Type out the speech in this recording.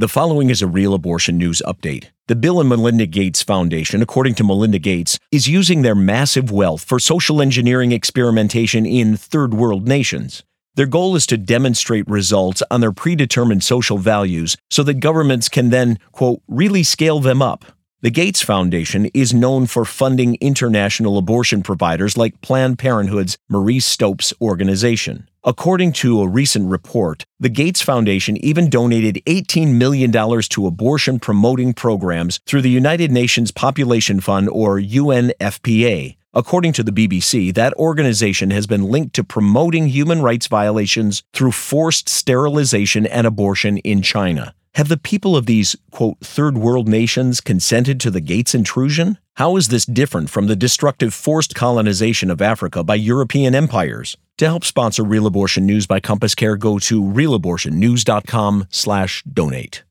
The following is a real abortion news update. The Bill and Melinda Gates Foundation, according to Melinda Gates, is using their massive wealth for social engineering experimentation in third world nations. Their goal is to demonstrate results on their predetermined social values so that governments can then, quote, really scale them up. The Gates Foundation is known for funding international abortion providers like Planned Parenthood's Marie Stopes organization. According to a recent report, the Gates Foundation even donated $18 million to abortion promoting programs through the United Nations Population Fund or UNFPA. According to the BBC, that organization has been linked to promoting human rights violations through forced sterilization and abortion in China. Have the people of these, quote, third world nations consented to the Gates intrusion? How is this different from the destructive forced colonization of Africa by European empires? To help sponsor Real Abortion News by Compass Care, go to realabortionnews.com slash donate.